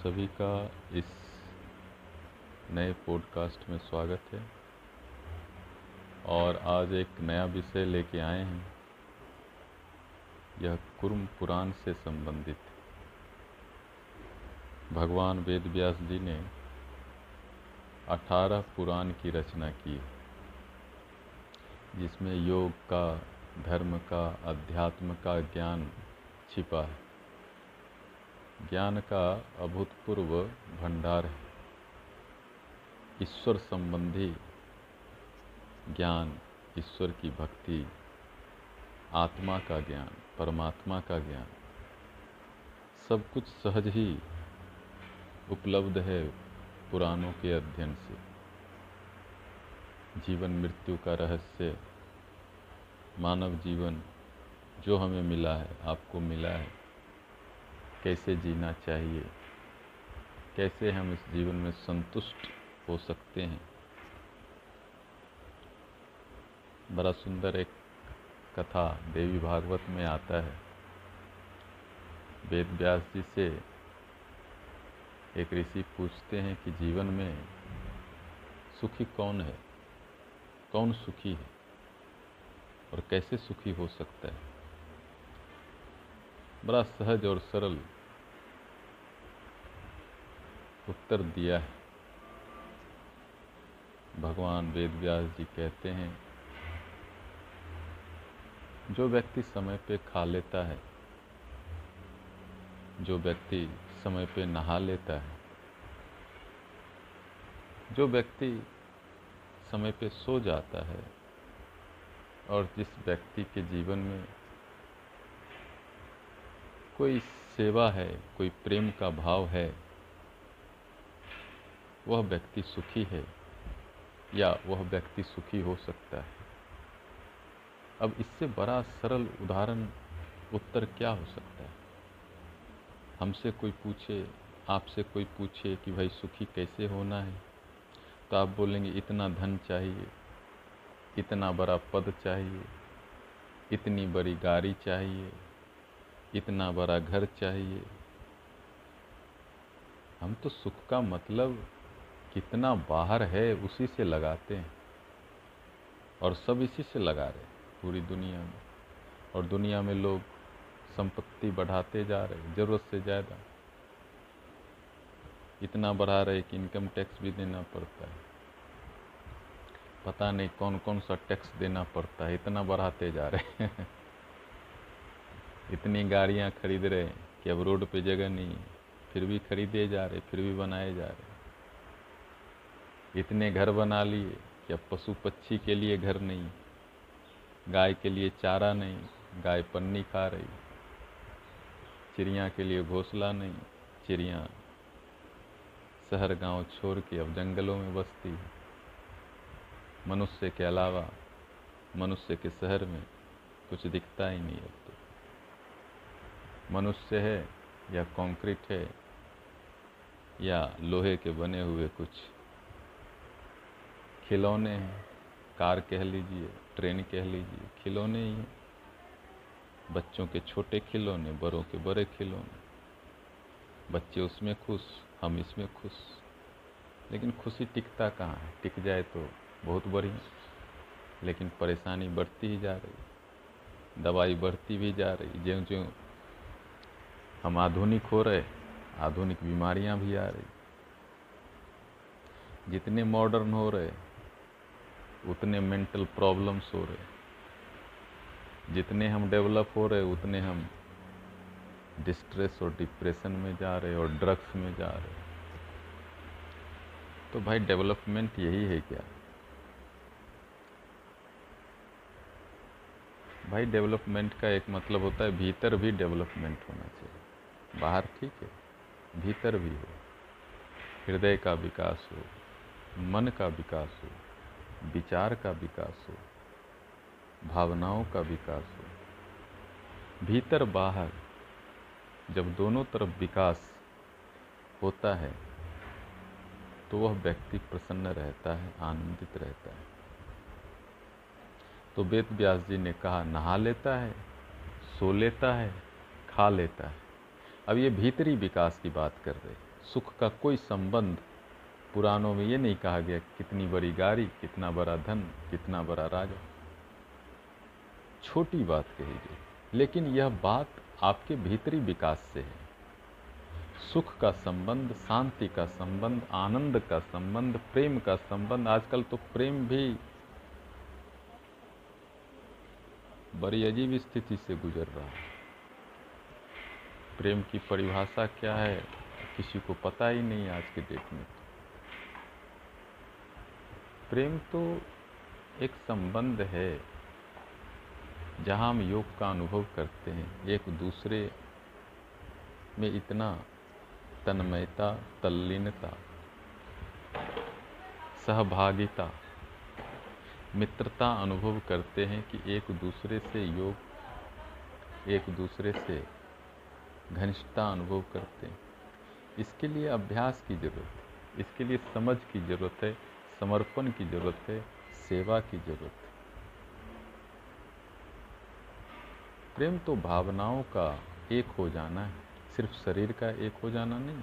सभी का इस नए पॉडकास्ट में स्वागत है। और आज एक नया विषय लेके आए हैं। यह कुर्म पुराण से संबंधित। भगवान वेद व्यास जी ने अठारह पुराण की रचना की जिसमें योग का, धर्म का, अध्यात्म का ज्ञान छिपा है। ज्ञान का अभूतपूर्व भंडार है। ईश्वर संबंधी ज्ञान, ईश्वर की भक्ति, आत्मा का ज्ञान, परमात्मा का ज्ञान, सब कुछ सहज ही उपलब्ध है पुराणों के अध्ययन से। जीवन मृत्यु का रहस्य, मानव जीवन जो हमें मिला है, आपको मिला है कैसे जीना चाहिए? कैसे हम इस जीवन में संतुष्ट हो सकते हैं? बड़ा सुंदर एक कथा देवी भागवत में आता है। वेद व्यास जी से एक ऋषि पूछते हैं कि जीवन में सुखी कौन है? कौन सुखी है? और कैसे सुखी हो सकता है? बड़ा सहज और सरल उत्तर दिया है। भगवान वेद व्यास जी कहते हैं, जो व्यक्ति समय पे खा लेता है, जो व्यक्ति समय पे नहा लेता है, जो व्यक्ति समय पे सो जाता है और जिस व्यक्ति के जीवन में कोई सेवा है, कोई प्रेम का भाव है, वह व्यक्ति सुखी है, या वह व्यक्ति सुखी हो सकता है। अब इससे बड़ा सरल उदाहरण, उत्तर क्या हो सकता है? हमसे कोई पूछे, आपसे कोई पूछे कि भाई सुखी कैसे होना है तो आप बोलेंगे, इतना धन चाहिए, इतना बड़ा पद चाहिए, इतनी बड़ी गाड़ी चाहिए इतना बड़ा घर चाहिए। हम तो सुख का मतलब कितना बाहर है उसी से लगाते हैं। और सब इसी से लगा रहे पूरी दुनिया में। और दुनिया में लोग संपत्ति बढ़ाते जा रहे ज़रूरत से ज़्यादा। इतना बढ़ा रहे कि इनकम टैक्स भी देना पड़ता है। पता नहीं कौन कौन सा टैक्स देना पड़ता है, इतना बढ़ाते जा रहे हैं। इतनी गाड़ियाँ खरीद रहे हैं कि अब रोड पे जगह नहीं है। फिर भी खरीदे जा रहे, फिर भी बनाए जा रहे। इतने घर बना लिए कि अब पशु पक्षी के लिए घर नहीं, गाय के लिए चारा नहीं, गाय पन्नी खा रही, चिड़िया के लिए घोंसला नहीं, चिड़िया शहर गाँव छोड़ के अब जंगलों में बसती है। मनुष्य के अलावा मनुष्य के शहर में कुछ दिखता ही नहीं तो मनुष्य है या कंक्रीट है या लोहे के बने हुए कुछ। खिलौने हैं, कार कह लीजिए, ट्रेन कह लीजिए, खिलौने ही हैं। बच्चों के छोटे खिलौने, बड़ों के बड़े खिलौने। बच्चे उसमें खुश, हम इसमें खुश। लेकिन खुशी टिकता कहाँ है? टिक जाए तो बहुत बढ़िया। लेकिन परेशानी बढ़ती ही जा रही। दवाई बढ़ती भी जा रही। ज्यों ज्यों हम आधुनिक हो रहे, आधुनिक बीमारियाँ भी आ रही। जितने मॉडर्न हो रहे, उतने मेंटल प्रॉब्लम्स हो रहे। जितने हम डेवलप हो रहे, उतने हम डिस्ट्रेस और डिप्रेशन में जा रहे और ड्रग्स में जा रहे। तो भाई डेवलपमेंट यही है क्या? भाई डेवलपमेंट का एक मतलब होता है, भीतर भी डेवलपमेंट होना चाहिए। बाहर ठीक है, भीतर भी हो। हृदय का विकास हो, मन का विकास हो, विचार का विकास हो, भावनाओं का विकास हो। भीतर बाहर जब दोनों तरफ़ विकास होता है तो वह व्यक्ति प्रसन्न रहता है, आनंदित रहता है। तो वेद व्यास जी ने कहा, नहा लेता है, सो लेता है, खा लेता है। अब ये भीतरी विकास की बात कर रहे सुख का कोई संबंध पुराणों में ये नहीं कहा गया कितनी बड़ी गाड़ी कितना बड़ा धन, कितना बड़ा राजा। छोटी बात कही गई, लेकिन यह बात आपके भीतरी विकास से है। सुख का संबंध, शांति का संबंध, आनंद का संबंध, प्रेम का संबंध, आजकल तो प्रेम भी बड़ी अजीब स्थिति से गुजर रहा है। प्रेम की परिभाषा क्या है, किसी को पता ही नहीं आज के डेट में। प्रेम तो एक संबंध है, जहाँ हम योग का अनुभव करते हैं। एक दूसरे में इतना तन्मयता, तल्लीनता, सहभागिता, मित्रता अनुभव करते हैं कि एक दूसरे से योग, एक दूसरे से घनिष्ठता अनुभव करते हैं। इसके लिए अभ्यास की ज़रूरत है। इसके लिए समझ की ज़रूरत है, समर्पण की ज़रूरत है, सेवा की ज़रूरत है। प्रेम तो भावनाओं का एक हो जाना है। सिर्फ़ शरीर का एक हो जाना नहीं,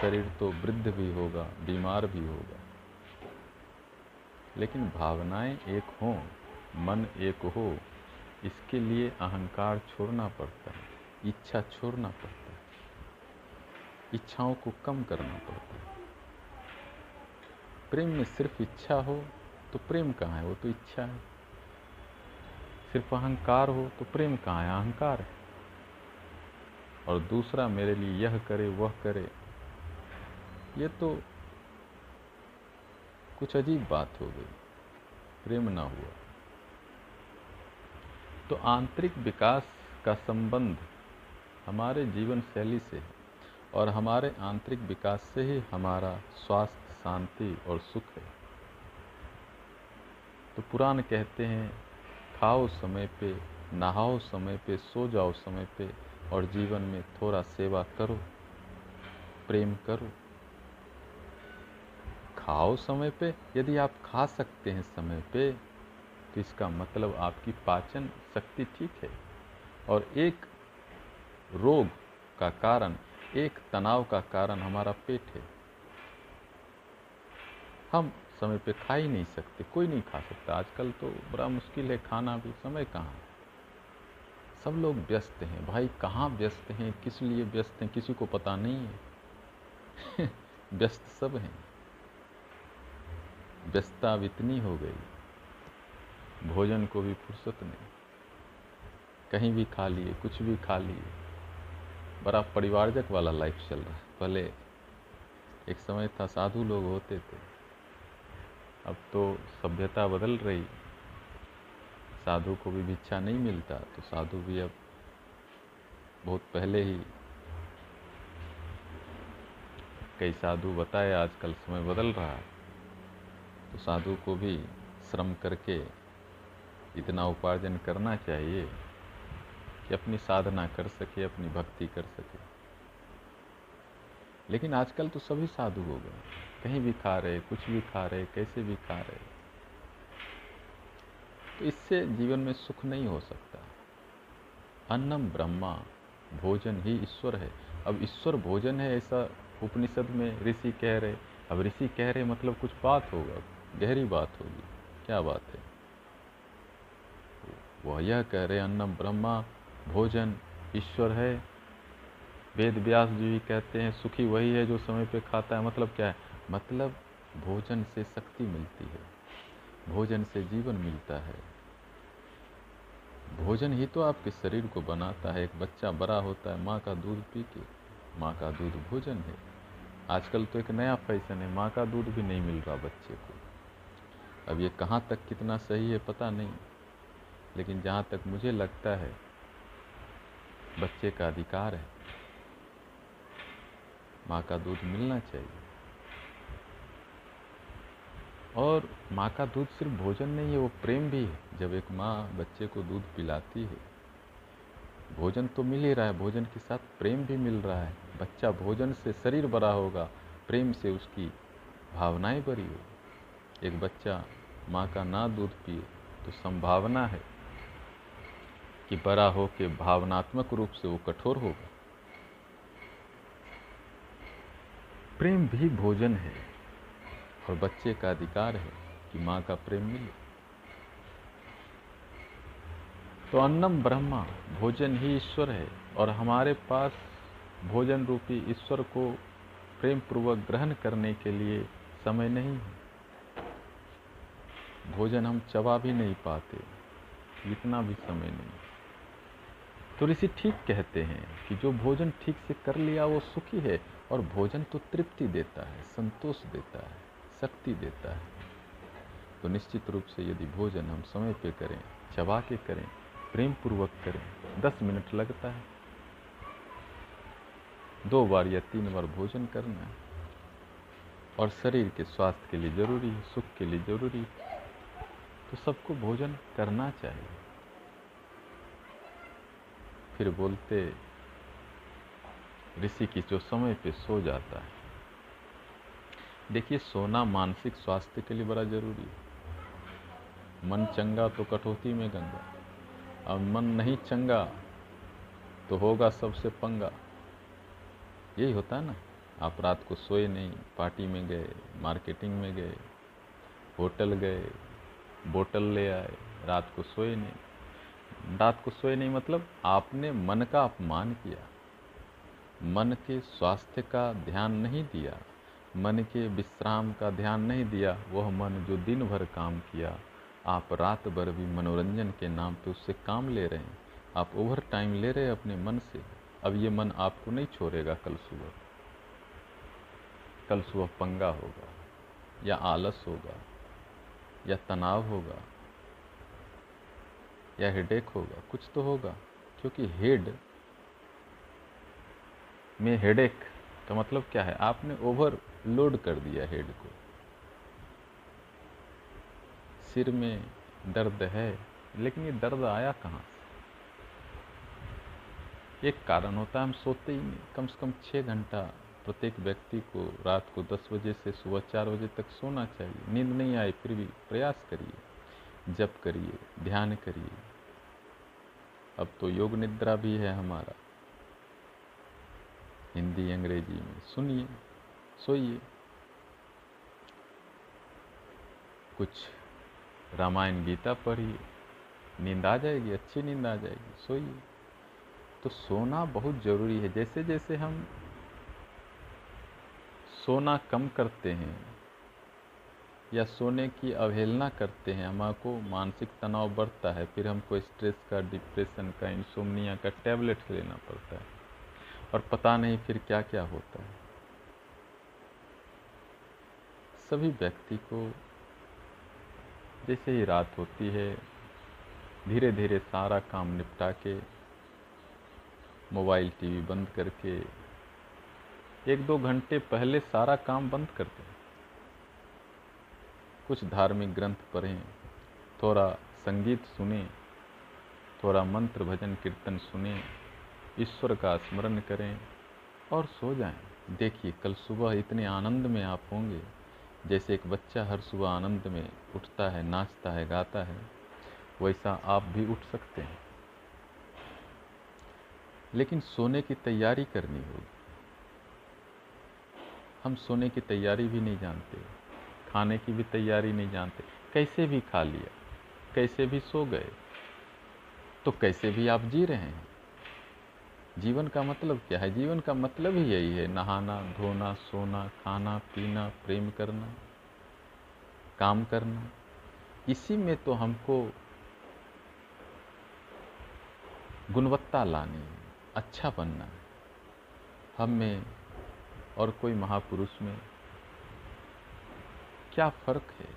शरीर तो वृद्ध भी होगा, बीमार भी होगा। लेकिन भावनाएँ एक हों, मन एक हो, इसके लिए अहंकार छोड़ना पड़ता है। इच्छा छोड़ना पड़ता है। इच्छाओं को कम करना पड़ता है। प्रेम में सिर्फ़ इच्छा हो तो प्रेम कहाँ है? वो तो इच्छा है। सिर्फ़ अहंकार हो तो प्रेम कहाँ है? अहंकार है। और दूसरा मेरे लिए यह करे, वह करे। ये तो कुछ अजीब बात हो गई। प्रेम ना हुआ। तो आंतरिक विकास का संबंध हमारे जीवन शैली से है और हमारे आंतरिक विकास से ही हमारा स्वास्थ्य, शांति और सुख है। तो पुराण कहते हैं, खाओ समय पे, नहाओ समय पे, सो जाओ समय पे और जीवन में थोड़ा सेवा करो, प्रेम करो। खाओ समय पे, यदि आप खा सकते हैं समय पे तो इसका मतलब आपकी पाचन शक्ति ठीक है और एक रोग का कारण, एक तनाव का कारण हमारा पेट है। हम समय पे खा ही नहीं सकते, कोई नहीं खा सकता। आजकल तो बड़ा मुश्किल है खाना भी, समय कहाँ? सब लोग व्यस्त हैं। भाई, कहाँ व्यस्त हैं? किस लिए व्यस्त हैं? किसी को पता नहीं है। व्यस्त सब हैं। व्यस्तता अब इतनी हो गई। भोजन को भी फुर्सत नहीं। कहीं भी खा लिए, कुछ भी खा लिए। बड़ा परिवारजक वाला लाइफ चल रहा है। पहले एक समय था साधु लोग होते थे। अब तो सभ्यता बदल रही। साधु को भी भिक्षा नहीं मिलता तो साधु भी अब बहुत पहले ही कई साधु बताए, आजकल समय बदल रहा तो साधु को भी श्रम करके इतना उपार्जन करना चाहिए। कि अपनी साधना कर सके, अपनी भक्ति कर सके। लेकिन आजकल तो सभी साधु हो गए। कहीं भी खा रहे, कुछ भी खा रहे, कैसे भी खा रहे। तो इससे जीवन में सुख नहीं हो सकता। अन्नम ब्रह्मा, भोजन ही ईश्वर है। अब ईश्वर भोजन है ऐसा उपनिषद में ऋषि कह रहे। अब ऋषि कह रहे मतलब कुछ बात होगा, गहरी बात होगी। क्या बात है? वह यह कह रहे, अन्नम ब्रह्मा भोजन, ईश्वर है। वेद व्यास जी कहते हैं, सुखी वही है जो समय पे खाता है। मतलब क्या है? मतलब भोजन से शक्ति मिलती है। भोजन से जीवन मिलता है। भोजन ही तो आपके शरीर को बनाता है। एक बच्चा बड़ा होता है, माँ का दूध पी के। माँ का दूध भोजन है। आजकल तो एक नया फ़ैशन है, माँ का दूध भी नहीं मिल रहा बच्चे को। अब ये कहाँ तक कितना सही है पता नहीं। लेकिन जहाँ तक मुझे लगता है बच्चे का अधिकार है। माँ का दूध मिलना चाहिए। और माँ का दूध सिर्फ़ भोजन नहीं है, वो प्रेम भी है। जब एक माँ बच्चे को दूध पिलाती है, भोजन तो मिल ही रहा है, भोजन के साथ प्रेम भी मिल रहा है। बच्चा भोजन से शरीर बड़ा होगा, प्रेम से उसकी भावनाएँ बड़ी होगी। एक बच्चा माँ का ना दूध पिए तो संभावना है। कि बड़ा हो के भावनात्मक रूप से वो कठोर होगा प्रेम भी भोजन है और बच्चे का अधिकार है कि माँ का प्रेम मिले। तो अन्नम ब्रह्मा, भोजन ही ईश्वर है और हमारे पास भोजन रूपी ईश्वर को प्रेम पूर्वक ग्रहण करने के लिए समय नहीं है। भोजन हम चबा भी नहीं पाते, इतना भी समय नहीं। तो ऋषि ठीक कहते हैं कि जो भोजन ठीक से कर लिया, वो सुखी है और भोजन तो तृप्ति देता है, संतोष देता है, शक्ति देता है। तो निश्चित रूप से यदि भोजन हम समय पे करें, चबा के करें, प्रेम पूर्वक करें, दस मिनट लगता है। दो बार या तीन बार भोजन करना है और शरीर के स्वास्थ्य के लिए ज़रूरी है, सुख के लिए ज़रूरी तो सबको भोजन करना चाहिए। फिर बोलते, ऋषि की जो समय पे सो जाता है। देखिए, सोना मानसिक स्वास्थ्य के लिए बड़ा ज़रूरी है। मन चंगा तो कटौती में गंगा और मन नहीं चंगा तो होगा सबसे पंगा। यही होता है ना, आप रात को सोए नहीं, पार्टी में गए, मार्केटिंग में गए, होटल गए, बोतल ले आए, रात को सोए नहीं। रात को सोए नहीं मतलब आपने मन का अपमान किया। मन के स्वास्थ्य का ध्यान नहीं दिया, मन के विश्राम का ध्यान नहीं दिया, वह मन जो दिन भर काम किया, आप रात भर भी मनोरंजन के नाम पे उससे काम ले रहे हैं, आप ओवर टाइम ले रहे हैं अपने मन से, अब ये मन आपको नहीं छोड़ेगा कल सुबह। कल सुबह पंगा होगा, या आलस होगा, या तनाव होगा या हेडेक होगा, कुछ तो होगा, क्योंकि हेड में हेडेक का मतलब क्या है? आपने ओवर लोड कर दिया हेड को। सिर में दर्द है, लेकिन ये दर्द आया कहाँ से? एक कारण होता है, हम सोते ही नहीं। कम से कम छः घंटा प्रत्येक व्यक्ति को रात को दस बजे से सुबह चार बजे तक सोना चाहिए। नींद नहीं आए, फिर भी प्रयास करिए, जप करिए, ध्यान करिए। अब तो योग निद्रा भी है हमारा। हिंदी, अंग्रेज़ी में सुनिए, सोइए। कुछ रामायण गीता पढ़िए। नींद आ जाएगी, अच्छी नींद आ जाएगी, सोइए। तो सोना बहुत ज़रूरी है। जैसे जैसे हम सोना कम करते हैं या सोने की अवहेलना करते हैं हमको मानसिक तनाव बढ़ता है, फिर हमको स्ट्रेस का डिप्रेशन का इंसोमनिया का टैबलेट लेना पड़ता है। और पता नहीं फिर क्या क्या होता है। सभी व्यक्ति को जैसे ही रात होती है धीरे धीरे सारा काम निपटा के, मोबाइल, टीवी बंद करके, एक दो घंटे पहले सारा काम बंद कर दें। कुछ धार्मिक ग्रंथ पढ़ें, थोड़ा संगीत सुने, थोड़ा मंत्र भजन कीर्तन सुने, ईश्वर का स्मरण करें और सो जाएँ। देखिए, कल सुबह इतने आनंद में आप होंगे, जैसे एक बच्चा हर सुबह आनंद में उठता है, नाचता है, गाता है, वैसा आप भी उठ सकते हैं। लेकिन सोने की तैयारी करनी होगी। हम सोने की तैयारी भी नहीं जानते। खाने की भी तैयारी नहीं जानते। कैसे भी खा लिया कैसे भी सो गए तो कैसे भी आप जी रहे हैं। जीवन का मतलब क्या है? जीवन का मतलब ही यही है, नहाना, धोना, सोना, खाना, पीना, प्रेम करना, काम करना। इसी में तो हमको गुणवत्ता लानी है अच्छा बनना है। हम में और कोई महापुरुष में क्या फ़र्क है?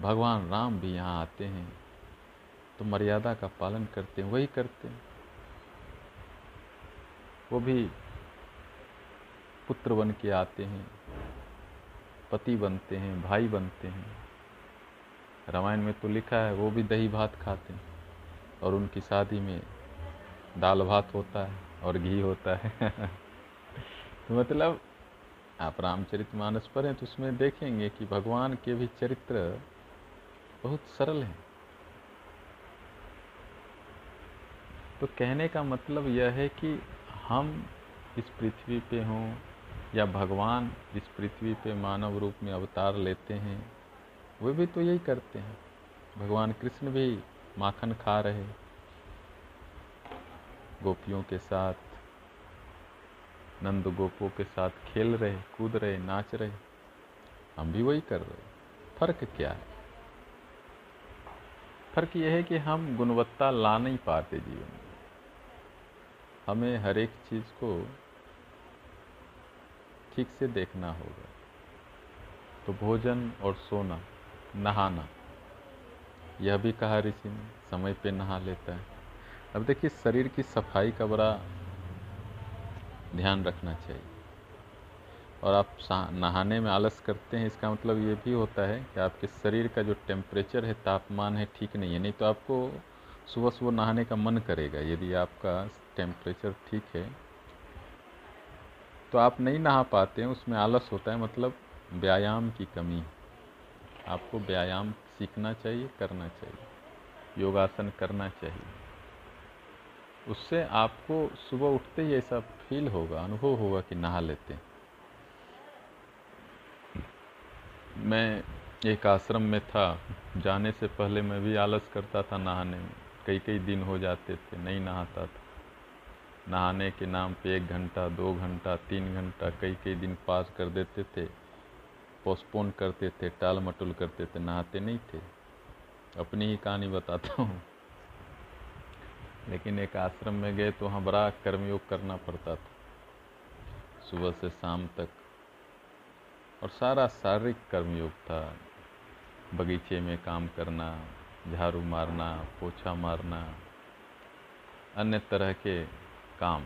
भगवान राम भी यहाँ आते हैं तो मर्यादा का पालन करते हैं, वही करते हैं। वो भी पुत्र बन के आते हैं, पति बनते हैं, भाई बनते हैं। रामायण में तो लिखा है, वो भी दही भात खाते हैं और उनकी शादी में दाल भात होता है और घी होता है। तो मतलब आप रामचरित मानस पढ़ें तो उसमें देखेंगे कि भगवान के भी चरित्र बहुत सरल हैं। तो कहने का मतलब यह है कि हम इस पृथ्वी पे हों या भगवान इस पृथ्वी पे मानव रूप में अवतार लेते हैं, वे भी तो यही करते हैं। भगवान कृष्ण भी माखन खा रहे गोपियों के साथ नंद गोपों के साथ खेल रहे, कूद रहे, नाच रहे। हम भी वही कर रहे। फ़र्क क्या है? फ़र्क यह है कि हम गुणवत्ता ला नहीं पाते जीवन में। हमें हर एक चीज़ को ठीक से देखना होगा। तो भोजन और सोना, नहाना, यह भी कहा ऋषि ने, समय पे नहा लेता है। अब देखिए, शरीर की सफ़ाई का बड़ा ध्यान रखना चाहिए। और आप नहाने में आलस करते हैं, इसका मतलब ये भी होता है कि आपके शरीर का जो टेम्परेचर है, तापमान है, ठीक नहीं है। नहीं तो आपको सुबह सुबह नहाने का मन करेगा, यदि आपका टेम्परेचर ठीक है। तो आप नहीं नहा पाते हैं, उसमें आलस होता है मतलब व्यायाम की कमी। आपको व्यायाम सीखना चाहिए, करना चाहिए। योगासन करना चाहिए। उससे आपको सुबह उठते ही ऐसा फील होगा, अनुभव होगा कि नहा लेते मैं एक आश्रम में था, जाने से पहले मैं भी आलस करता था नहाने में। कई कई दिन हो जाते थे, नहीं नहाता था। नहाने के नाम पे एक घंटा, दो घंटा, तीन घंटा कई कई दिन पास कर देते थे पोस्टपोन करते थे, टाल मटोल करते थे, नहाते नहीं थे। अपनी ही कहानी बताता हूँ। लेकिन एक आश्रम में गए तो वहाँ बड़ा कर्मयोग करना पड़ता था। सुबह से शाम तक। और सारा शारीरिक कर्मयोग था। बगीचे में काम करना, झाड़ू मारना, पोछा मारना, अन्य तरह के काम।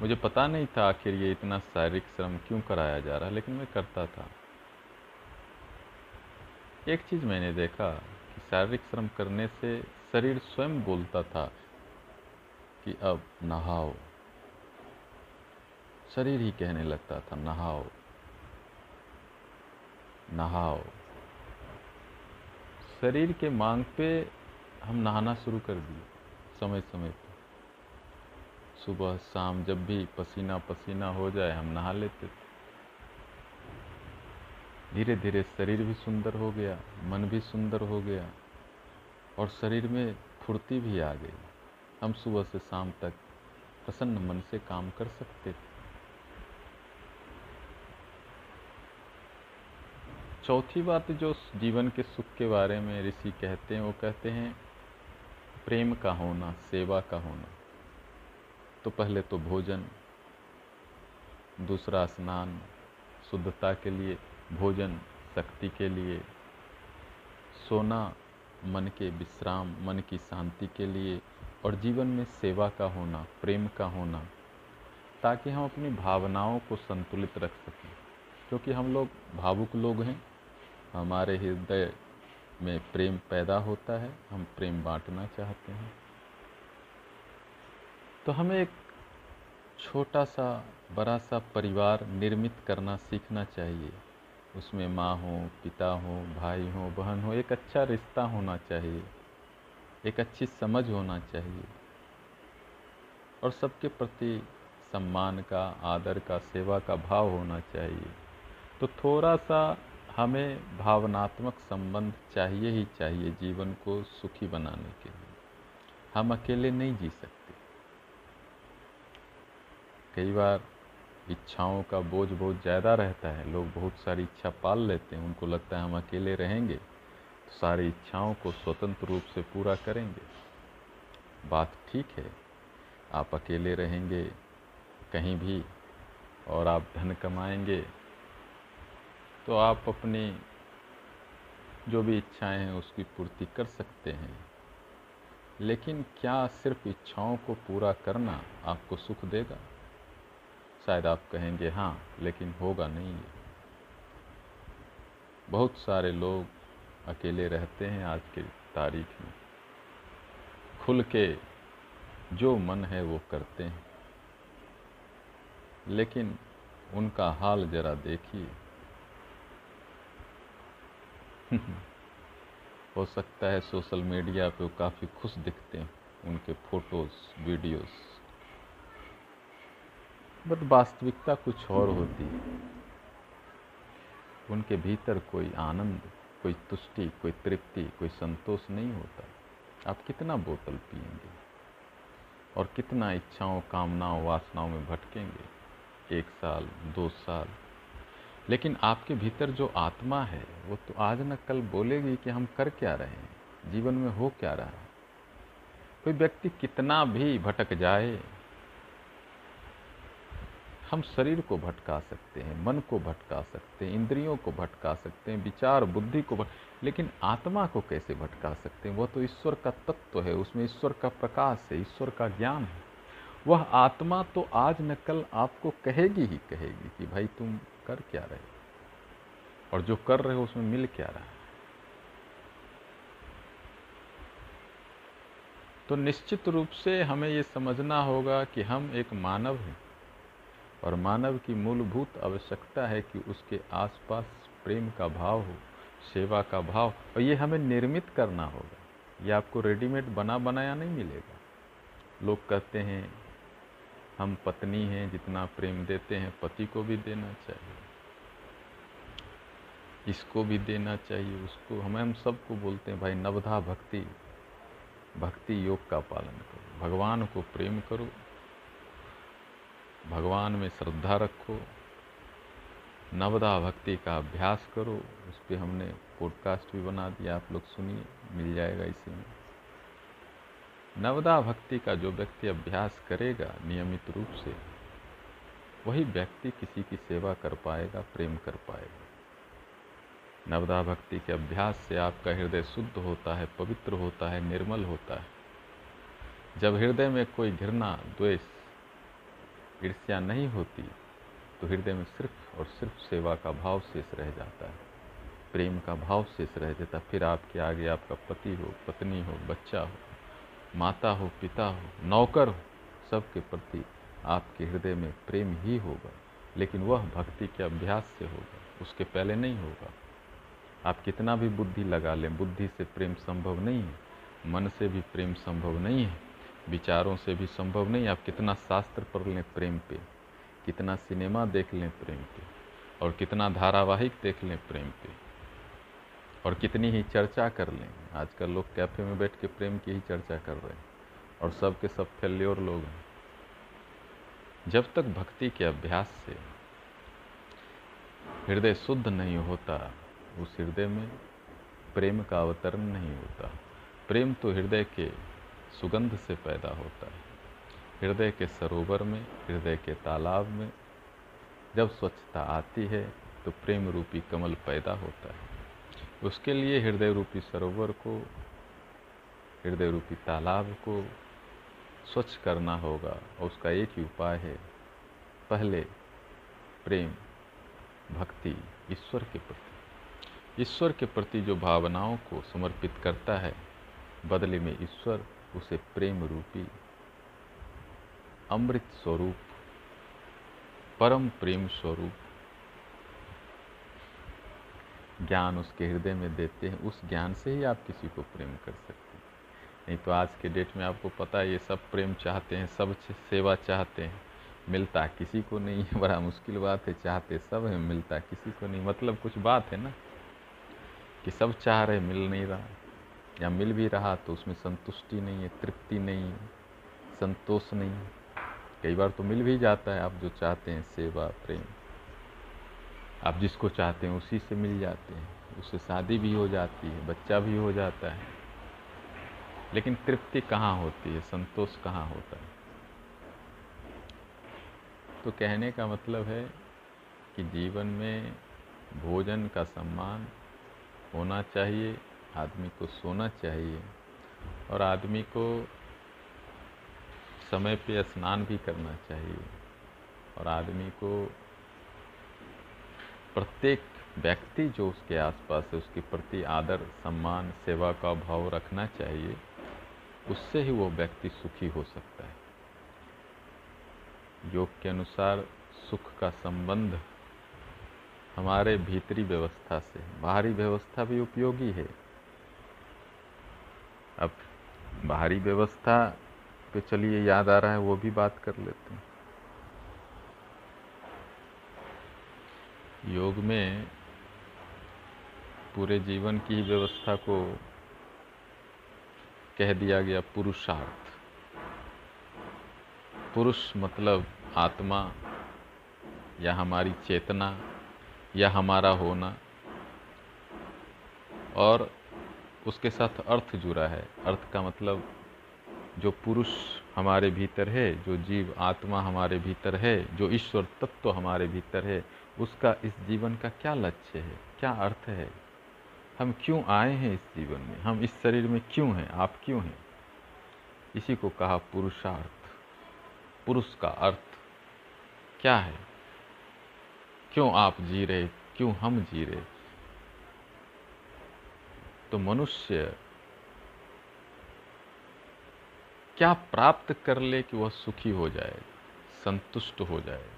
मुझे पता नहीं था आखिर ये इतना शारीरिक श्रम क्यों कराया जा रहा, लेकिन मैं करता था। एक चीज़ मैंने देखा कि शारीरिक श्रम करने से शरीर स्वयं बोलता था कि अब नहाओ। शरीर ही कहने लगता था, नहाओ। नहाओ। शरीर के मांग पे हम नहाना शुरू कर दिए समय समय पर सुबह, शाम जब भी पसीना पसीना हो जाए, हम नहा लेते थे। धीरे धीरे शरीर भी सुंदर हो गया, मन भी सुंदर हो गया। और शरीर में फुर्ती भी आ गई। हम सुबह से शाम तक प्रसन्न मन से काम कर सकते थे। चौथी बात जो जीवन के सुख के बारे में ऋषि कहते हैं, वो कहते हैं, प्रेम का होना, सेवा का होना। तो पहले तो भोजन, दूसरा स्नान, शुद्धता के लिए भोजन, शक्ति के लिए सोना मन के विश्राम, मन की शांति के लिए और जीवन में सेवा का होना, प्रेम का होना, ताकि हम अपनी भावनाओं को संतुलित रख सकें। क्योंकि हम लोग भावुक लोग हैं, हमारे हृदय में प्रेम पैदा होता है, हम प्रेम बांटना चाहते हैं। तो हमें एक छोटा सा, बड़ा सा परिवार निर्मित करना सीखना चाहिए। उसमें माँ हो, पिता हो, भाई हो, बहन हो, एक अच्छा रिश्ता होना चाहिए, एक अच्छी समझ होना चाहिए। और सबके प्रति सम्मान का, आदर का, सेवा का भाव होना चाहिए। तो थोड़ा सा हमें भावनात्मक संबंध चाहिए ही चाहिए जीवन को सुखी बनाने के लिए। हम अकेले नहीं जी सकते। कई बार इच्छाओं का बोझ बहुत ज़्यादा रहता है। लोग बहुत सारी इच्छा पाल लेते हैं, उनको लगता है हम अकेले रहेंगे। तो सारी इच्छाओं को स्वतंत्र रूप से पूरा करेंगे। बात ठीक है, आप अकेले रहेंगे, कहीं भी, और आप धन कमाएँगे तो आप अपनी जो भी इच्छाएँ हैं उसकी पूर्ति कर सकते हैं। लेकिन क्या सिर्फ़ इच्छाओं को पूरा करना आपको सुख देगा? शायद आप कहेंगे हाँ लेकिन होगा नहीं। ये बहुत सारे लोग अकेले रहते हैं आज के तारीख में। खुल के जो मन है वो करते हैं। लेकिन उनका हाल जरा देखिए। हो सकता है सोशल मीडिया पे काफ़ी खुश दिखते हैं, उनके फ़ोटोज़ वीडियोस बट वास्तविकता कुछ और होती है। उनके भीतर कोई आनंद, कोई तुष्टि, कोई तृप्ति, कोई संतोष नहीं होता। आप कितना बोतल पिएँगे और कितना इच्छाओं, कामनाओं, वासनाओं में भटकेंगे? एक साल, दो साल। लेकिन आपके भीतर जो आत्मा है, वो तो आज न कल बोलेगी कि हम कर क्या रहे हैं, जीवन में हो क्या रहा है। कोई व्यक्ति कितना भी भटक जाए हम शरीर को भटका सकते हैं, मन को भटका सकते हैं, इंद्रियों को भटका सकते हैं, विचार, बुद्धि को भट... लेकिन आत्मा को कैसे भटका सकते हैं? वह तो ईश्वर का तत्व है, उसमें ईश्वर का प्रकाश है, ईश्वर का ज्ञान है। वह आत्मा तो आज न कल आपको कहेगी ही कहेगी कि भाई तुम कर क्या रहे और जो कर रहे हो उसमें मिल क्या रहा है? तो निश्चित रूप से हमें ये समझना होगा कि हम एक मानव हैं। और मानव की मूलभूत आवश्यकता है कि उसके आसपास प्रेम का भाव हो, सेवा का भाव, और ये हमें निर्मित करना होगा। ये आपको रेडीमेड बना बनाया नहीं मिलेगा। लोग कहते हैं, हम पत्नी हैं, जितना प्रेम देते हैं, पति को भी देना चाहिए। इसको भी देना चाहिए, उसको हमें, हम सबको बोलते हैं, भाई नवधा भक्ति भक्ति योग का पालन करो। भगवान को प्रेम करो भगवान में श्रद्धा रखो, नवदा भक्ति का अभ्यास करो, उस पर हमने पॉडकास्ट भी बना दिया, आप लोग सुनिए, मिल जाएगा इसी में। नवदा भक्ति का जो व्यक्ति अभ्यास करेगा नियमित रूप से, वही व्यक्ति किसी की सेवा कर पाएगा, प्रेम कर पाएगा। नवदा भक्ति के अभ्यास से आपका हृदय शुद्ध होता है, पवित्र होता है, निर्मल होता है। जब हृदय में कोई घृणा, द्वेष ईर्ष्या नहीं होती तो हृदय में सिर्फ़ और सिर्फ़ सेवा का भाव शेष रह जाता है। प्रेम का भाव शेष रह जाता है। फिर आपके आगे आपका पति हो, पत्नी हो, बच्चा हो, माता हो, पिता हो, नौकर हो, सबके प्रति आपके हृदय में प्रेम ही होगा। लेकिन वह भक्ति के अभ्यास से होगा, उसके पहले नहीं होगा। आप कितना भी बुद्धि लगा लें, बुद्धि से प्रेम संभव नहीं है, मन से भी प्रेम संभव नहीं है। विचारों से भी संभव नहीं, आप कितना शास्त्र पढ़ लें प्रेम पे, कितना सिनेमा देख लें प्रेम पे, और कितना धारावाहिक देख लें प्रेम पे, और कितनी ही चर्चा कर लें। आजकल लोग कैफ़े में बैठ के प्रेम की ही चर्चा कर रहे हैं, और सब के सब फेल्योर लोग हैं। जब तक भक्ति के अभ्यास से हृदय शुद्ध नहीं होता, उस हृदय में प्रेम का अवतरण नहीं होता। प्रेम तो हृदय के सुगंध से पैदा होता है। हृदय के सरोवर में, हृदय के तालाब में जब स्वच्छता आती है तो प्रेम रूपी कमल पैदा होता है। उसके लिए हृदय रूपी सरोवर को, हृदय रूपी तालाब को स्वच्छ करना होगा और उसका एक ही उपाय है। पहले प्रेम, भक्ति ईश्वर के प्रति। ईश्वर के प्रति जो भावनाओं को समर्पित करता है, बदले में ईश्वर उसे प्रेम रूपी, अमृत स्वरूप, परम प्रेम स्वरूप ज्ञान उसके हृदय में देते हैं। उस ज्ञान से ही आप किसी को प्रेम कर सकते हैं। नहीं तो आज के डेट में आपको पता है, ये सब प्रेम चाहते हैं, सब सेवा चाहते हैं। मिलता किसी को नहीं है, बड़ा मुश्किल बात है। चाहते सब है, मिलता किसी को नहीं। मतलब कुछ बात है ना, कि सब चाह रहे मिल नहीं रहा। या मिल भी रहा तो उसमें संतुष्टि नहीं है, तृप्ति नहीं है, संतोष नहीं है। कई बार तो मिल भी जाता है, आप जो चाहते हैं सेवा, प्रेम, आप जिसको चाहते हैं उसी से मिल जाते हैं। उससे शादी भी हो जाती है, बच्चा भी हो जाता है। लेकिन तृप्ति कहाँ होती है, संतोष कहाँ होता है? तो कहने का मतलब है कि जीवन में भोजन का सम्मान होना चाहिए आदमी को सोना चाहिए और आदमी को समय पे स्नान भी करना चाहिए और आदमी को प्रत्येक व्यक्ति जो उसके आसपास है, उसके प्रति आदर, सम्मान, सेवा का भाव रखना चाहिए, उससे ही वो व्यक्ति सुखी हो सकता है। योग के अनुसार सुख का संबंध हमारे भीतरी व्यवस्था से बाहरी व्यवस्था भी उपयोगी है अब बाहरी व्यवस्था पे चलिए, याद आ रहा है, वो भी बात कर लेते हैं। योग में पूरे जीवन की ही व्यवस्था को कह दिया गया पुरुषार्थ। पुरुष मतलब आत्मा, या हमारी चेतना, या हमारा होना। और उसके साथ अर्थ जुड़ा है। अर्थ का मतलब जो पुरुष हमारे भीतर है, जो जीव आत्मा हमारे भीतर है, जो ईश्वर तत्व हमारे भीतर है, उसका इस जीवन का क्या लक्ष्य है? क्या अर्थ है? हम क्यों आए हैं इस जीवन में? हम इस शरीर में क्यों हैं? आप क्यों हैं? इसी को कहा पुरुषार्थ। पुरुष का अर्थ क्या है? क्यों आप जी रहे? क्यों हम जी रहे? तो मनुष्य क्या प्राप्त कर ले कि वह सुखी हो जाए, संतुष्ट हो जाए?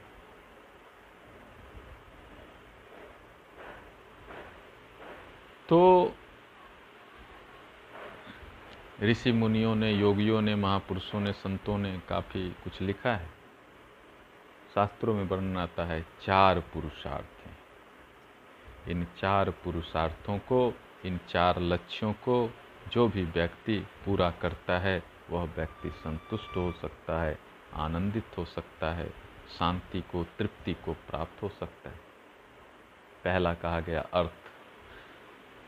तो ऋषि मुनियों ने, योगियों ने, महापुरुषों ने, संतों ने काफ़ी कुछ लिखा है। शास्त्रों में वर्णन आता है, चार पुरुषार्थ इन चार पुरुषार्थों को इन चार लक्ष्यों को जो भी व्यक्ति पूरा करता है, वह व्यक्ति संतुष्ट हो सकता है, आनंदित हो सकता है, शांति को, तृप्ति को प्राप्त हो सकता है। पहला कहा गया अर्थ।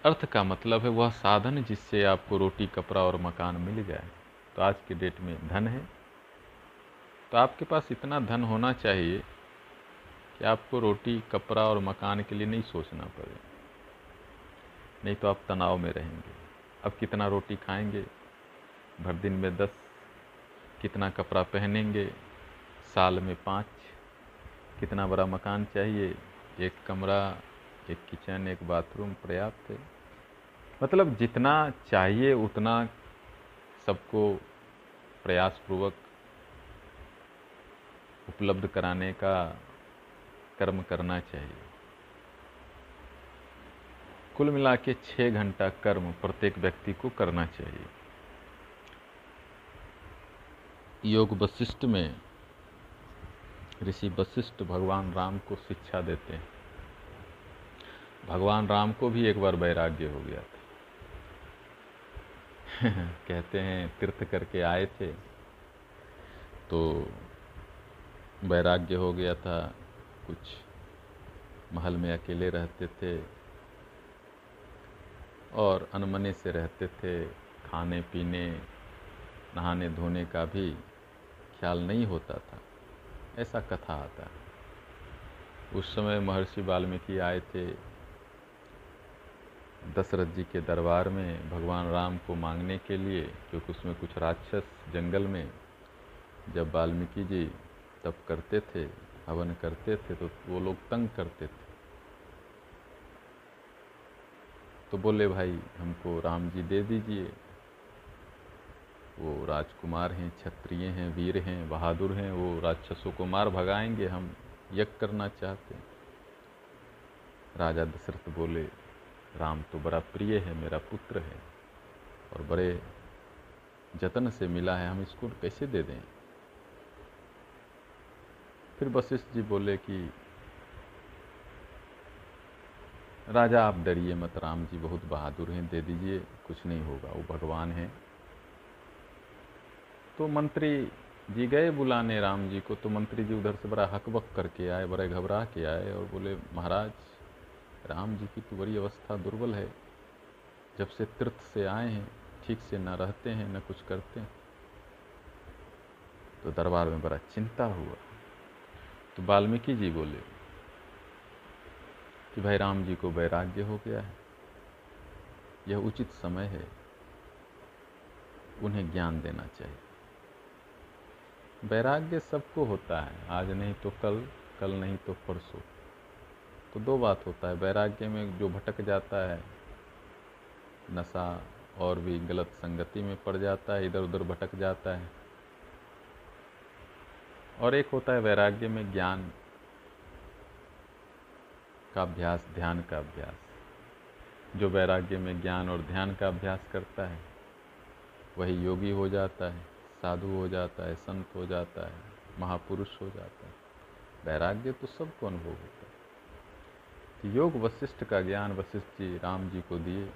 अर्थ का मतलब है वह साधन जिससे आपको रोटी, कपड़ा और मकान मिल जाए। तो आज के डेट में धन है। तो आपके पास इतना धन होना चाहिए कि आपको रोटी, कपड़ा और मकान के लिए नहीं सोचना पड़े। नहीं तो आप तनाव में रहेंगे। अब कितना रोटी खाएँगे? भर दिन में दस। कितना कपड़ा पहनेंगे? साल में पाँच। कितना बड़ा मकान चाहिए? एक कमरा, एक किचन, एक बाथरूम पर्याप्त है। मतलब जितना चाहिए, उतना सबको प्रयासपूर्वक उपलब्ध कराने का कर्म करना चाहिए। कुल मिला के छः घंटा कर्म प्रत्येक व्यक्ति को करना चाहिए। योग वशिष्ठ में ऋषि वशिष्ठ भगवान राम को शिक्षा देते हैं। भगवान राम को भी एक बार वैराग्य हो गया था। कहते हैं, तीर्थ करके आए थे तो वैराग्य हो गया था। कुछ महल में अकेले रहते थे और अनमने से रहते थे। खाने, पीने, नहाने, धोने का भी ख्याल नहीं होता था। ऐसा कथा आता है। उस समय महर्षि वाल्मीकि आए थे दशरथ जी के दरबार में भगवान राम को मांगने के लिए, क्योंकि उसमें कुछ राक्षस जंगल में जब वाल्मीकि जी तप करते थे, हवन करते थे तो वो लोग तंग करते थे। तो बोले, भाई, हमको राम जी दे दीजिए। वो राजकुमार हैं, क्षत्रिय हैं, वीर हैं, बहादुर हैं, वो राक्षसों को मार भगाएँगे, हम यज्ञ करना चाहते हैं। राजा दशरथ बोले, राम तो बड़ा प्रिय है, मेरा पुत्र है और बड़े जतन से मिला है, हम इसको कैसे दे दें? फिर वशिष्ठ जी बोले कि राजा, आप डरिए मत, राम जी बहुत बहादुर हैं, दे दीजिए, कुछ नहीं होगा, वो भगवान हैं। तो मंत्री जी गए बुलाने राम जी को तो मंत्री जी उधर से बड़ा हकबक करके आए, बड़े घबरा के आए और बोले, महाराज, राम जी की तो बड़ी अवस्था दुर्बल है। जब से तीर्थ से आए हैं, ठीक से न रहते हैं, न कुछ करते हैं। तो दरबार में बड़ा चिंता हुआ। तो वाल्मीकि जी बोले कि भाई राम जी को वैराग्य हो गया है। यह उचित समय है। उन्हें ज्ञान देना चाहिए। वैराग्य सबको होता है। आज नहीं तो कल कल नहीं तो परसों। तो दो बात होता है। वैराग्य में जो भटक जाता है, नशा और भी गलत संगति में पड़ जाता है इधर उधर भटक जाता है। और एक होता है वैराग्य में ज्ञान। का अभ्यास, ध्यान का अभ्यास। जो वैराग्य में ज्ञान और ध्यान का अभ्यास करता है, वही योगी हो जाता है, साधु हो जाता है, संत हो जाता है, महापुरुष हो जाता है। वैराग्य तो सबको अनुभव होता है। तो योग वशिष्ठ का ज्ञान वशिष्ठ जी राम जी को दिए,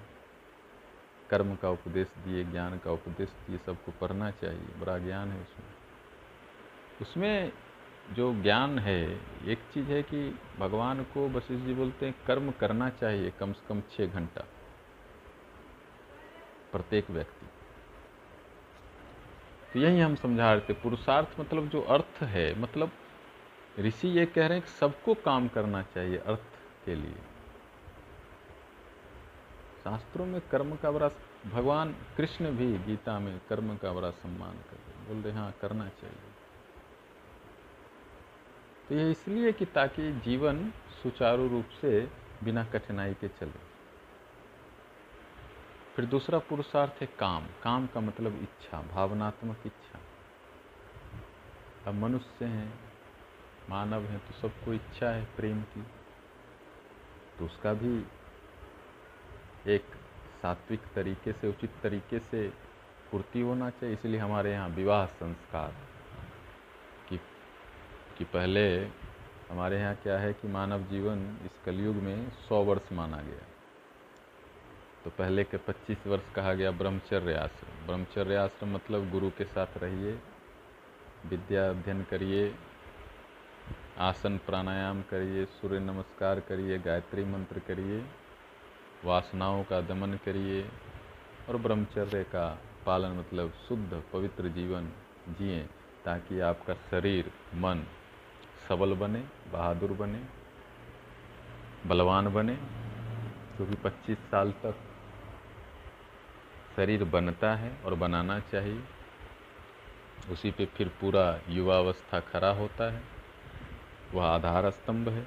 कर्म का उपदेश दिए, ज्ञान का उपदेश दिए, सबको पढ़ना चाहिए, बड़ा ज्ञान है उसमें। उसमें जो ज्ञान है, एक चीज़ है कि भगवान को वशिष्ठ जी बोलते हैं, कर्म करना चाहिए कम से कम छः घंटा प्रत्येक व्यक्ति। तो यही हम समझा रहे थे, पुरुषार्थ मतलब जो अर्थ है मतलब ऋषि ये कह रहे हैं कि सबको काम करना चाहिए अर्थ के लिए। शास्त्रों में कर्म का बड़ा भगवान कृष्ण भी गीता में कर्म का बड़ा सम्मान कर रहे बोल रहे हाँ करना चाहिए। तो ये इसलिए कि ताकि जीवन सुचारू रूप से बिना कठिनाई के चले। फिर दूसरा पुरुषार्थ है काम। काम का मतलब इच्छा, भावनात्मक इच्छा। अब मनुष्य हैं, मानव हैं तो सबको इच्छा है प्रेम की। तो उसका भी एक सात्विक तरीके से, उचित तरीके से पूर्ति होना चाहिए। इसलिए हमारे यहाँ विवाह संस्कार। कि कि पहले हमारे यहाँ क्या है कि मानव जीवन इस कलयुग में सौ वर्ष माना गया। तो पहले के 25 वर्ष कहा गया ब्रह्मचर्य आश्रम। ब्रह्मचर्य आश्रम मतलब गुरु के साथ रहिए, विद्या अध्ययन करिए, आसन प्राणायाम करिए, सूर्य नमस्कार करिए, गायत्री मंत्र करिए, वासनाओं का दमन करिए और ब्रह्मचर्य का पालन मतलब शुद्ध पवित्र जीवन जिए ताकि आपका शरीर, मन सबल बने, बहादुर बने, बलवान बने क्योंकि 25 साल तक शरीर बनता है और बनाना चाहिए, उसी पे फिर पूरा युवावस्था खड़ा होता है। वह आधार स्तंभ है।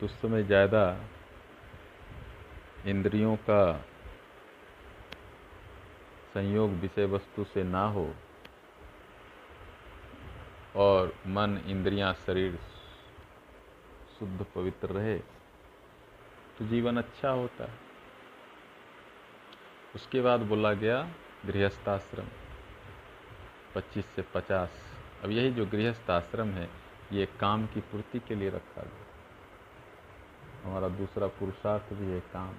तो उस समय ज़्यादा इंद्रियों का संयोग विषय वस्तु से ना हो और मन इंद्रियाँ शरीर शुद्ध पवित्र रहे तो जीवन अच्छा होता है। उसके बाद बोला गया गृहस्थाश्रम 25 से 50 अब यही जो गृहस्थ आश्रम है, ये काम की पूर्ति के लिए रखा गया। हमारा दूसरा पुरुषार्थ भी है काम।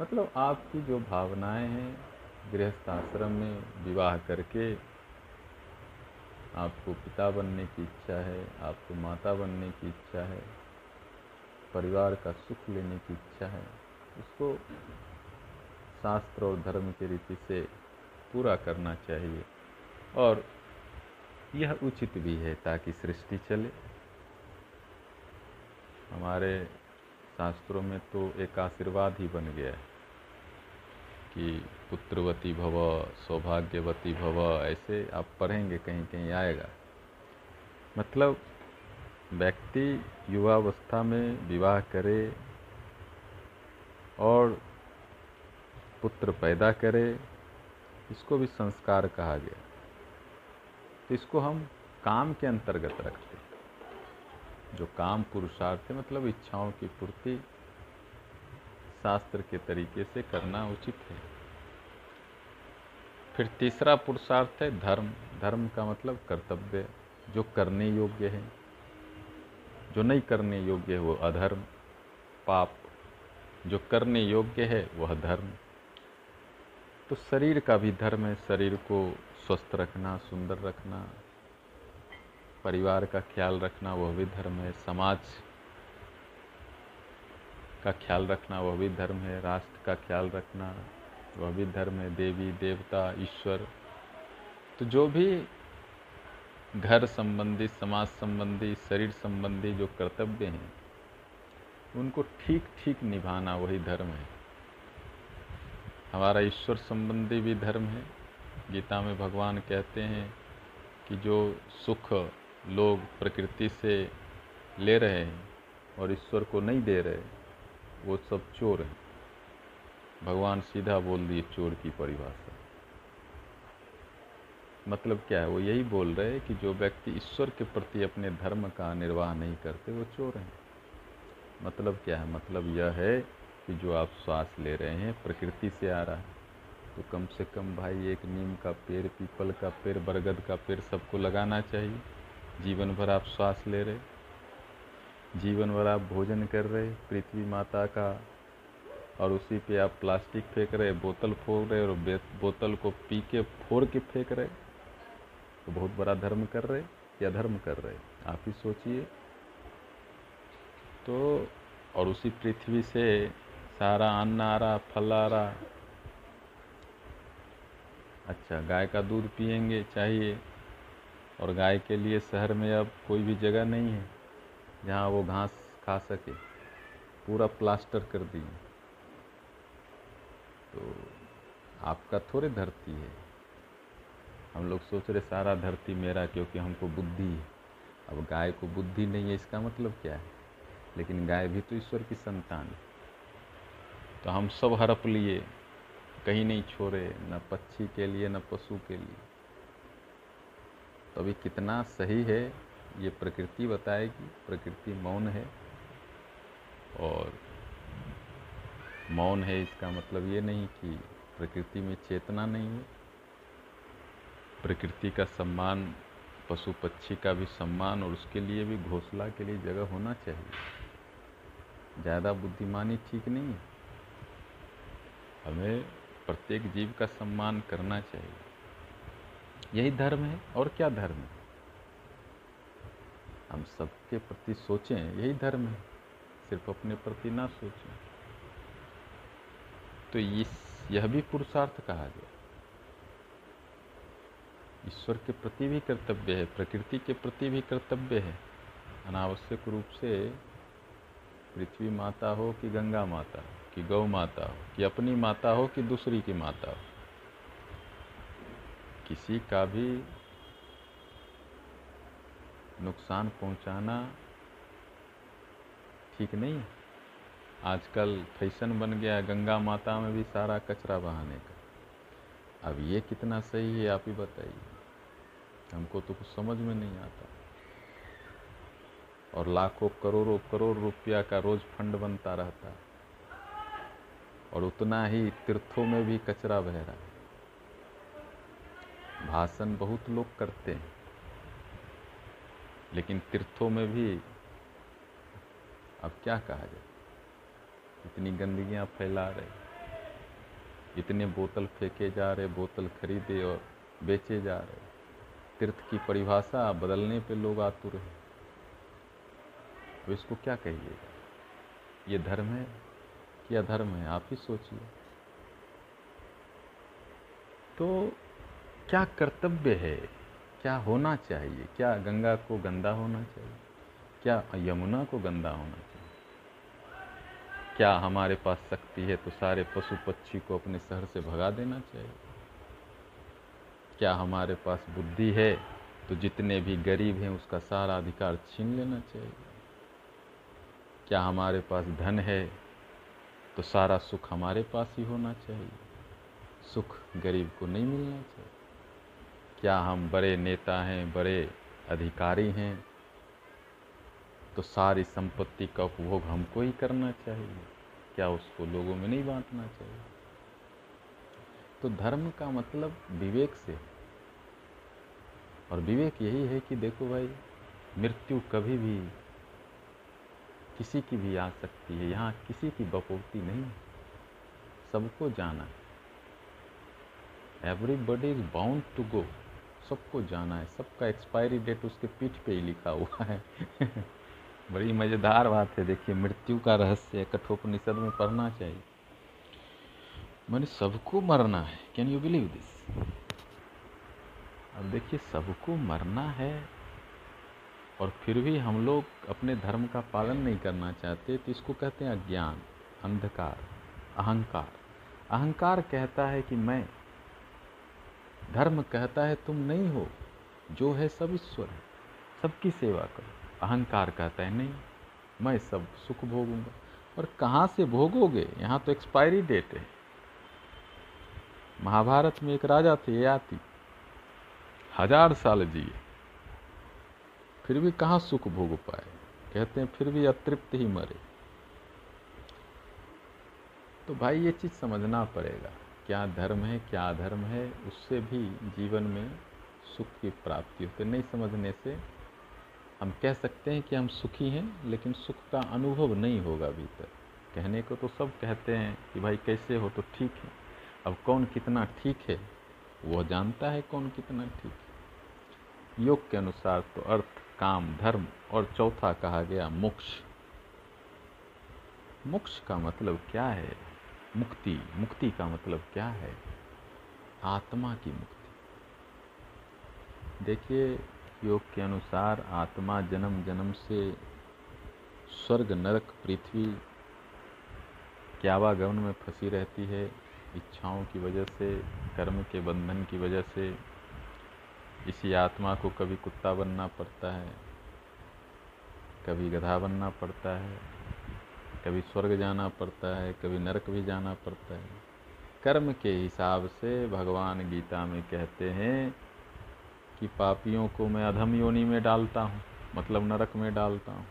मतलब आपकी जो भावनाएँ हैं गृहस्थ आश्रम में विवाह करके आपको पिता बनने की इच्छा है, आपको माता बनने की इच्छा है, परिवार का सुख लेने की इच्छा है, उसको शास्त्र और धर्म की रीति से पूरा करना चाहिए। और यह उचित भी है ताकि सृष्टि चले। हमारे शास्त्रों में तो एक आशीर्वाद ही बन गया है कि पुत्रवती भव, सौभाग्यवती भव, ऐसे आप पढ़ेंगे, कहीं कहीं आएगा। मतलब व्यक्ति युवावस्था में विवाह करे और पुत्र पैदा करे, इसको भी संस्कार कहा गया। तो इसको हम काम के अंतर्गत रखते हैं। जो काम पुरुषार्थ है मतलब इच्छाओं की पूर्ति शास्त्र के तरीके से करना उचित है। फिर तीसरा पुरुषार्थ है धर्म। धर्म का मतलब कर्तव्य, जो करने योग्य है। जो नहीं करने योग्य है, वो अधर्म। पाप, जो करने योग्य है, वह धर्म। तो शरीर का भी धर्म है। शरीर को स्वस्थ रखना, सुंदर रखना, परिवार का ख्याल रखना, वह भी धर्म है। समाज का ख्याल रखना, वह भी धर्म है। राष्ट्र का ख्याल रखना वह भी धर्म है, देवी, देवता, ईश्वर। तो जो भी घर संबंधी, समाज संबंधी, शरीर संबंधी जो कर्तव्य हैं, उनको ठीक ठीक निभाना वही धर्म है। हमारा ईश्वर संबंधी भी धर्म है। गीता में भगवान कहते हैं कि जो सुख लोग प्रकृति से ले रहे हैं और ईश्वर को नहीं दे रहे, वो सब चोर हैं। भगवान सीधा बोल दिए चोर की परिभाषा। मतलब क्या है? वो यही बोल रहे हैं कि जो व्यक्ति ईश्वर के प्रति अपने धर्म का निर्वाह नहीं करते, वो चोर हैं। मतलब क्या है? मतलब यह है कि जो आप श्वास ले रहे हैं, प्रकृति से आ रहा है। तो कम से कम भाई एक नीम का पेड़, पीपल का पेड़, बरगद का पेड़ सबको लगाना चाहिए। जीवन भर आप श्वास ले रहे जीवन भर आप भोजन कर रहे पृथ्वी माता का और उसी पे आप प्लास्टिक फेंक रहे, बोतल फोड़ रहे और बोतल को पी के फोड़ के फेंक रहे। तो बहुत बड़ा धर्म कर रहे या धर्म कर रहे, आप ही सोचिए। तो और उसी पृथ्वी से सारा अन्न आ रहा फल आ रहा अच्छा गाय का दूध पियेंगे, चाहिए। और गाय के लिए शहर में अब कोई भी जगह नहीं है जहाँ वो घास खा सके। पूरा प्लास्टर कर दिए। तो आपका थोड़े धरती है। हम लोग सोच रहे सारा धरती मेरा क्योंकि हमको बुद्धि है। अब गाय को बुद्धि नहीं है, इसका मतलब क्या है? लेकिन गाय भी तो ईश्वर की संतान है। तो हम सब हड़प लिए, कहीं नहीं छोड़े, न पक्षी के लिए, न पशु के लिए। तो अभी कितना सही है, ये प्रकृति बताएगी। प्रकृति मौन है और मौन है इसका मतलब ये नहीं कि प्रकृति में चेतना नहीं है। प्रकृति का सम्मान पशु पक्षी का भी सम्मान और उसके लिए भी घोसला के लिए जगह होना चाहिए। ज़्यादा बुद्धिमानी ठीक नहीं है। हमें प्रत्येक जीव का सम्मान करना चाहिए। यही धर्म है और क्या धर्म है? हम सबके प्रति सोचें, यही धर्म है। सिर्फ़ अपने प्रति ना सोचें। तो इस यह भी पुरुषार्थ कहा गया। ईश्वर के प्रति भी कर्तव्य है, प्रकृति के प्रति भी कर्तव्य है। अनावश्यक रूप से पृथ्वी माता हो कि गंगा माता हो, कि गौ माता हो, कि अपनी माता हो कि दूसरी की माता हो। किसी का भी नुकसान पहुंचाना ठीक नहीं है। आजकल फ़ैशन बन गया है, गंगा माता में भी सारा कचरा बहाने का। अब ये कितना सही है, आप ही बताइए। हमको तो कुछ समझ में नहीं आता। और लाखों, करोड़ों, करोड़ रुपया का रोज फंड बनता रहता है। और उतना ही तीर्थों में भी कचरा बह रहा है। भाषण बहुत लोग करते हैं। लेकिन तीर्थों में भी, अब क्या कहा जाए? इतनी गंदगियाँ फैला रहे इतने बोतल फेंके जा रहे, बोतल खरीदे और बेचे जा रहे। तीर्थ की परिभाषा बदलने पे लोग आतुर हैं। तो इसको क्या कहिएगा? ये धर्म है कि अधर्म है? आप ही सोचिए। तो क्या कर्तव्य है? क्या होना चाहिए? क्या गंगा को गंदा होना चाहिए? क्या यमुना को गंदा होना चाहिए? क्या हमारे पास शक्ति है तो सारे पशु पक्षी को अपने शहर से भगा देना चाहिए? क्या हमारे पास बुद्धि है तो जितने भी गरीब हैं उसका सारा अधिकार छीन लेना चाहिए? क्या हमारे पास धन है तो सारा सुख हमारे पास ही होना चाहिए? सुख गरीब को नहीं मिलना चाहिए। क्या हम बड़े नेता हैं, बड़े अधिकारी हैं तो सारी संपत्ति का उपभोग हमको ही करना चाहिए। क्या उसको लोगों में नहीं बांटना चाहिए? तो धर्म का मतलब विवेक से और विवेक यही है कि देखो भाई, मृत्यु कभी भी किसी की भी आ सकती है। यहाँ किसी की बपोती नहीं सबको जाना है। Everybody is bound to go सबको जाना है। सबका एक्सपायरी डेट उसके पीठ पे ही लिखा हुआ है। बड़ी मज़ेदार बात है। देखिए, मृत्यु का रहस्य कठोपनिषद में पढ़ना चाहिए। मैंने सबको मरना है। कैन यू बिलीव दिस अब देखिए, सबको मरना है और फिर भी हम लोग अपने धर्म का पालन नहीं करना चाहते तो इसको कहते हैं अज्ञान, अंधकार, अहंकार। अहंकार कहता है कि मैं, धर्म कहता है तुम नहीं हो, जो है सब ईश्वर है, सबकी सेवा करो। अहंकार कहता है, नहीं, मैं सब सुख भोगूँगा। और कहाँ से भोगोगे? यहाँ तो एक्सपायरी डेट है। महाभारत में एक राजा थे याति हज़ार साल जिए। फिर भी कहाँ सुख भोग पाए? कहते हैं, फिर भी अतृप्त ही मरे। तो भाई, ये चीज़ समझना पड़ेगा। क्या धर्म है, क्या अधर्म है, उससे भी जीवन में सुख की प्राप्ति होती नहीं समझने से हम कह सकते हैं कि हम सुखी हैं, लेकिन सुख का अनुभव नहीं होगा अभी तक कहने को तो सब कहते हैं कि भाई कैसे हो तो ठीक है। अब कौन कितना ठीक है वह जानता है कौन कितना ठीक है। योग के अनुसार तो अर्थ, काम, धर्म और चौथा कहा गया मोक्ष। मोक्ष का मतलब क्या है? मुक्ति। मुक्ति का मतलब क्या है? आत्मा की मुक्ति। देखिए योग के अनुसार आत्मा जन्म जन्म से स्वर्ग, नरक, पृथ्वी के आवागमन में फंसी रहती है। इच्छाओं की वजह से, कर्म के बंधन की वजह से इसी आत्मा को कभी कुत्ता बनना पड़ता है, कभी गधा बनना पड़ता है, कभी स्वर्ग जाना पड़ता है, कभी नरक भी जाना पड़ता है। कर्म के हिसाब से भगवान गीता में कहते हैं कि पापियों को मैं अधम योनि में डालता हूँ मतलब नरक में डालता हूँ।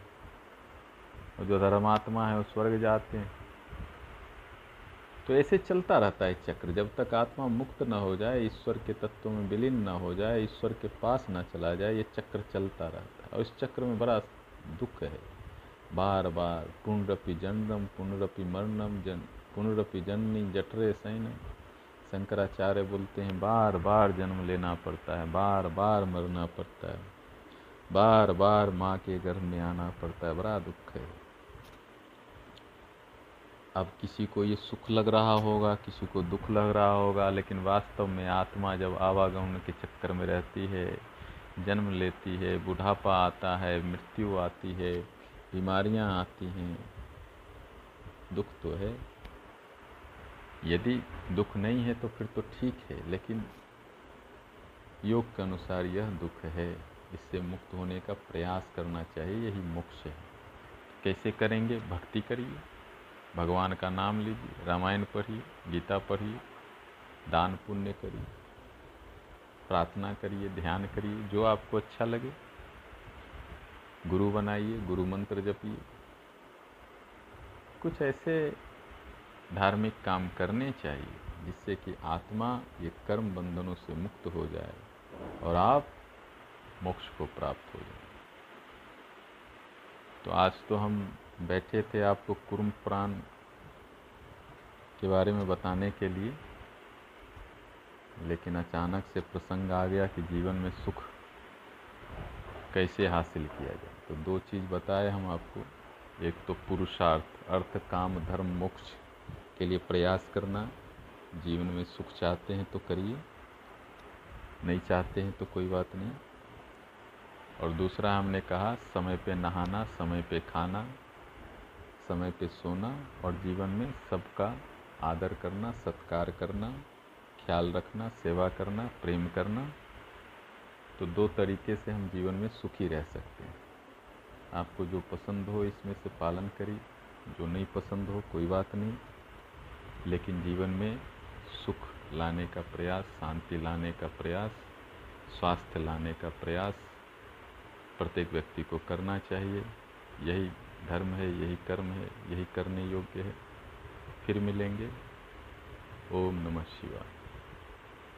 और जो धर्मात्मा है, वो स्वर्ग जाते हैं। तो ऐसे चलता रहता है चक्र। जब तक आत्मा मुक्त न हो जाए, ईश्वर के तत्व में विलीन न हो जाए, ईश्वर के पास न चला जाए, ये चक्र चलता रहता है। और इस चक्र में बड़ा दुख है। बार बार पुनरपि जन्म पुनरपि मरणम, जन पुनरपि जननी, जठरे सैन शंकराचार्य बोलते हैं, बार बार जन्म लेना पड़ता है, बार बार मरना पड़ता है, बार बार माँ के गर्भ में आना पड़ता है, बड़ा दुख है। अब किसी को ये सुख लग रहा होगा, किसी को दुख लग रहा होगा, लेकिन वास्तव में आत्मा जब आवागमन के चक्कर में रहती है, जन्म लेती है, बुढ़ापा आता है, मृत्यु आती है, बीमारियाँ आती हैं, दुख तो है। यदि दुख नहीं है तो फिर तो ठीक है, लेकिन योग के अनुसार यह दुख है, इससे मुक्त होने का प्रयास करना चाहिए, यही मोक्ष है। कैसे करेंगे? भक्ति करिए, भगवान का नाम लीजिए, रामायण पढ़िए, गीता पढ़िए, दान पुण्य करिए, प्रार्थना करिए, ध्यान करिए, जो आपको अच्छा लगे। गुरु बनाइए, गुरु मंत्र जपिए। कुछ ऐसे धार्मिक काम करने चाहिए, जिससे कि आत्मा ये कर्म बंधनों से मुक्त हो जाए और आप मोक्ष को प्राप्त हो जाए। तो आज तो हम बैठे थे आपको कुर्म पुराण के बारे में बताने के लिए, लेकिन अचानक से प्रसंग आ गया कि जीवन में सुख कैसे हासिल किया जाए। तो दो चीज़ बताए हम आपको। एक तो पुरुषार्थ, अर्थ, काम, धर्म, मोक्ष। के लिए प्रयास करना। जीवन में सुख चाहते हैं तो करिए, नहीं चाहते हैं तो कोई बात नहीं। और दूसरा हमने कहा, समय पे नहाना, समय पे खाना, समय पे सोना और जीवन में सबका आदर करना, सत्कार करना, ख्याल रखना, सेवा करना, प्रेम करना। तो दो तरीके से हम जीवन में सुखी रह सकते हैं। आपको जो पसंद हो इसमें से पालन करिए, जो नहीं पसंद हो कोई बात नहीं। लेकिन जीवन में सुख लाने का प्रयास, शांति लाने का प्रयास, स्वास्थ्य लाने का प्रयास प्रत्येक व्यक्ति को करना चाहिए। यही धर्म है, यही कर्म है, यही करने योग्य है। फिर मिलेंगे। ओम नमः शिवाय।